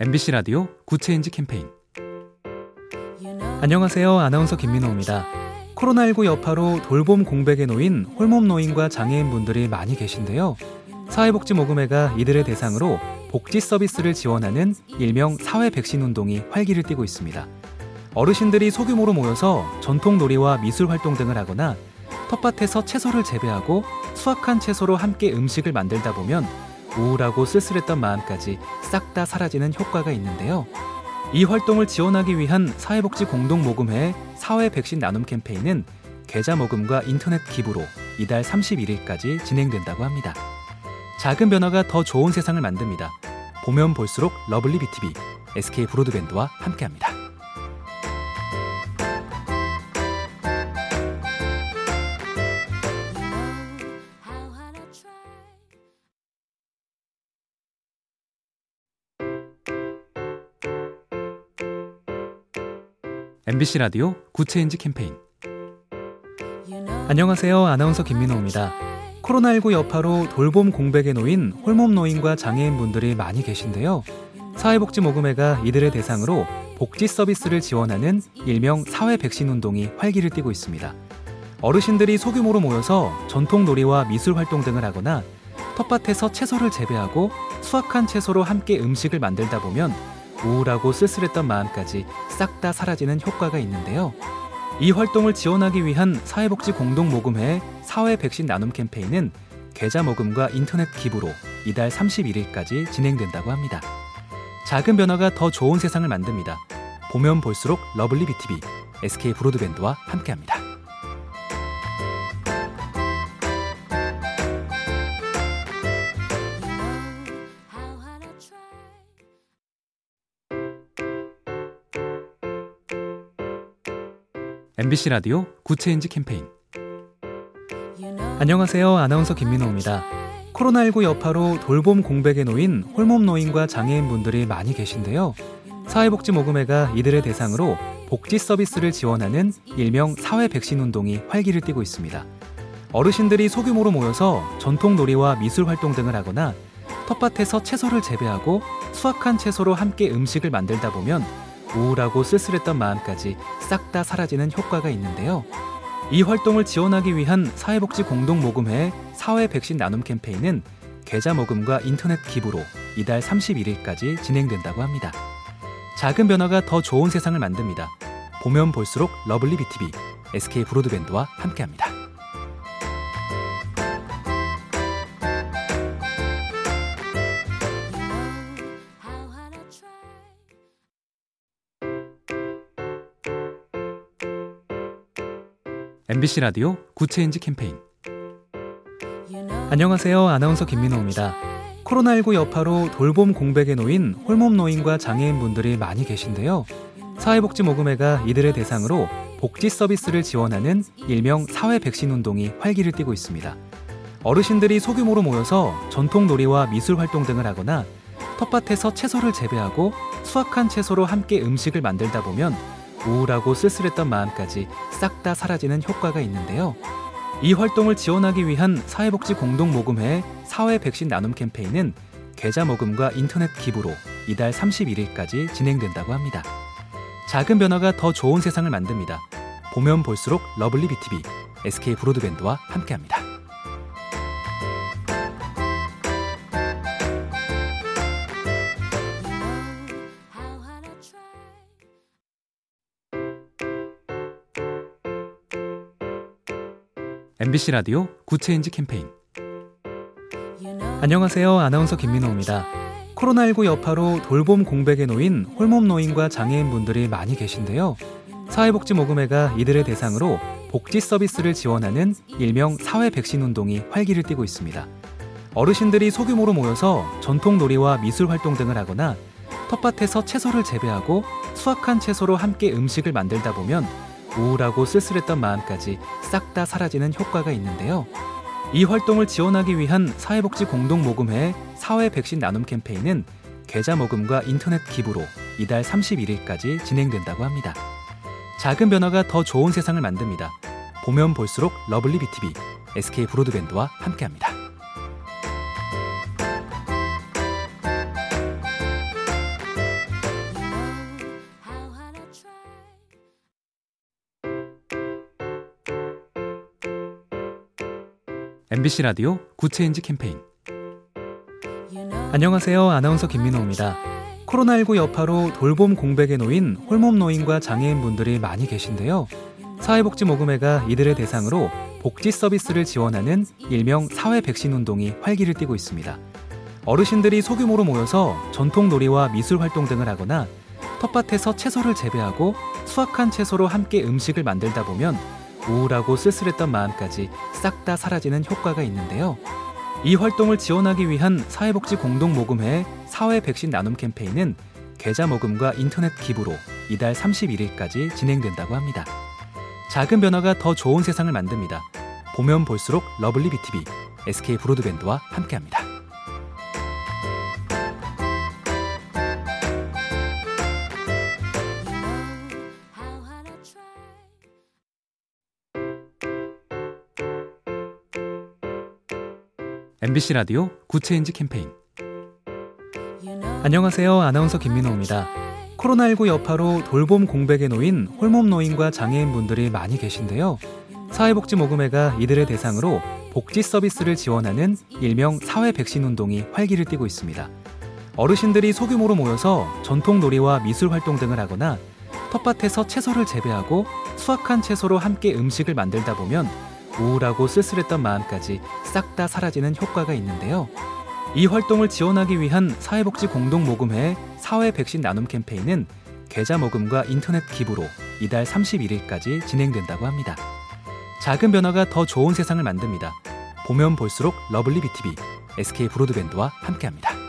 MBC 라디오 굿 체인지 캠페인 안녕하세요. 아나운서 김민호입니다. 코로나19 여파로 돌봄 공백에 놓인 홀몸 노인과 장애인 분들이 많이 계신데요. 사회복지모금회가 이들을 대상으로 복지 서비스를 지원하는 일명 사회 백신 운동이 활기를 띠고 있습니다. 어르신들이 소규모로 모여서 전통 놀이와 미술 활동 등을 하거나 텃밭에서 채소를 재배하고 수확한 채소로 함께 음식을 만들다 보면 우울하고 쓸쓸했던 마음까지 싹 다 사라지는 효과가 있는데요. 이 활동을 지원하기 위한 사회복지 공동 모금회의 사회 백신 나눔 캠페인은 계좌 모금과 인터넷 기부로 이달 31일까지 진행된다고 합니다. 작은 변화가 더 좋은 세상을 만듭니다. 보면 볼수록 lovely BTV, SK 브로드밴드와 함께합니다. MBC 라디오 굿 체인지 캠페인 안녕하세요. 아나운서 김민호입니다. 코로나19 여파로 돌봄 공백에 놓인 홀몸 노인과 장애인 분들이 많이 계신데요. 사회복지모금회가 이들을 대상으로 복지 서비스를 지원하는 일명 사회 백신 운동이 활기를 띠고 있습니다. 어르신들이 소규모로 모여서 전통 놀이와 미술 활동 등을 하거나 텃밭에서 채소를 재배하고 수확한 채소로 함께 음식을 만들다 보면 우울하고 쓸쓸했던 마음까지 싹 다 사라지는 효과가 있는데요. 이 활동을 지원하기 위한 사회복지 공동 모금회의 사회 백신 나눔 캠페인은 계좌 모금과 인터넷 기부로 이달 31일까지 진행된다고 합니다. 작은 변화가 더 좋은 세상을 만듭니다. 보면 볼수록 lovely BTV, SK 브로드밴드와 함께합니다. MBC 라디오 굿 체인지 캠페인 안녕하세요. 아나운서 김민호입니다. 코로나19 여파로 돌봄 공백에 놓인 홀몸 노인과 장애인 분들이 많이 계신데요. 사회복지모금회가 이들을 대상으로 복지 서비스를 지원하는 일명 사회 백신 운동이 활기를 띠고 있습니다. 어르신들이 소규모로 모여서 전통 놀이와 미술 활동 등을 하거나 텃밭에서 채소를 재배하고 수확한 채소로 함께 음식을 만들다 보면 우울하고 쓸쓸했던 마음까지 싹 다 사라지는 효과가 있는데요. 이 활동을 지원하기 위한 사회복지 공동 모금회의 사회 백신 나눔 캠페인은 계좌 모금과 인터넷 기부로 이달 31일까지 진행된다고 합니다. 작은 변화가 더 좋은 세상을 만듭니다. 보면 볼수록 lovely BTV, SK 브로드밴드와 함께합니다. MBC 라디오 굿 체인지 캠페인 안녕하세요. 아나운서 김민호입니다. 코로나19 여파로 돌봄 공백에 놓인 홀몸 노인과 장애인 분들이 많이 계신데요. 사회복지모금회가 이들을 대상으로 복지 서비스를 지원하는 일명 사회 백신 운동이 활기를 띠고 있습니다. 어르신들이 소규모로 모여서 전통 놀이와 미술 활동 등을 하거나 텃밭에서 채소를 재배하고 수확한 채소로 함께 음식을 만들다 보면 우울하고 쓸쓸했던 마음까지 싹 다 사라지는 효과가 있는데요. 이 활동을 지원하기 위한 사회복지 공동 모금회의 사회 백신 나눔 캠페인은 계좌 모금과 인터넷 기부로 이달 31일까지 진행된다고 합니다. 작은 변화가 더 좋은 세상을 만듭니다. 보면 볼수록 lovely BTV, SK 브로드밴드와 함께합니다. MBC 라디오 Good Change 캠페인 안녕하세요. 아나운서 김민호입니다. 코로나19 여파로 돌봄 공백에 놓인 홀몸 노인과 장애인 분들이 많이 계신데요. 사회복지모금회가 이들을 대상으로 복지 서비스를 지원하는 일명 사회 백신 운동이 활기를 띠고 있습니다. 어르신들이 소규모로 모여서 전통 놀이와 미술 활동 등을 하거나 텃밭에서 채소를 재배하고 수확한 채소로 함께 음식을 만들다 보면 우울하고 쓸쓸했던 마음까지 싹 다 사라지는 효과가 있는데요. 이 활동을 지원하기 위한 사회복지 공동 모금회의 사회 백신 나눔 캠페인은 계좌 모금과 인터넷 기부로 이달 31일까지 진행된다고 합니다. 작은 변화가 더 좋은 세상을 만듭니다. 보면 볼수록 lovely BTV, SK 브로드밴드와 함께합니다. MBC 라디오 Good Change 캠페인 안녕하세요. 아나운서 김민호입니다. 코로나19 여파로 돌봄 공백에 놓인 홀몸 노인과 장애인 분들이 많이 계신데요. 사회복지모금회가 이들을 대상으로 복지 서비스를 지원하는 일명 사회 백신 운동이 활기를 띠고 있습니다. 어르신들이 소규모로 모여서 전통 놀이와 미술 활동 등을 하거나 텃밭에서 채소를 재배하고 수확한 채소로 함께 음식을 만들다 보면 우울하고 쓸쓸했던 마음까지 싹 다 사라지는 효과가 있는데요. 이 활동을 지원하기 위한 사회복지 공동 모금회의 사회 백신 나눔 캠페인은 계좌 모금과 인터넷 기부로 이달 31일까지 진행된다고 합니다. 작은 변화가 더 좋은 세상을 만듭니다. 보면 볼수록 lovely BTV, SK 브로드밴드와 함께합니다. MBC 라디오 Good Change 캠페인 안녕하세요. 아나운서 김민호입니다. 코로나19 여파로 돌봄 공백에 놓인 홀몸 노인과 장애인 분들이 많이 계신데요. 사회복지모금회가 이들을 대상으로 복지 서비스를 지원하는 일명 사회 백신 운동이 활기를 띠고 있습니다. 어르신들이 소규모로 모여서 전통 놀이와 미술 활동 등을 하거나 텃밭에서 채소를 재배하고 수확한 채소로 함께 음식을 만들다 보면 우울하고 쓸쓸했던 마음까지 싹 다 사라지는 효과가 있는데요. 이 활동을 지원하기 위한 사회복지 공동 모금회의 사회 백신 나눔 캠페인은 계좌 모금과 인터넷 기부로 이달 31일까지 진행된다고 합니다. 작은 변화가 더 좋은 세상을 만듭니다. 보면 볼수록 lovely BTV, SK 브로드밴드와 함께합니다.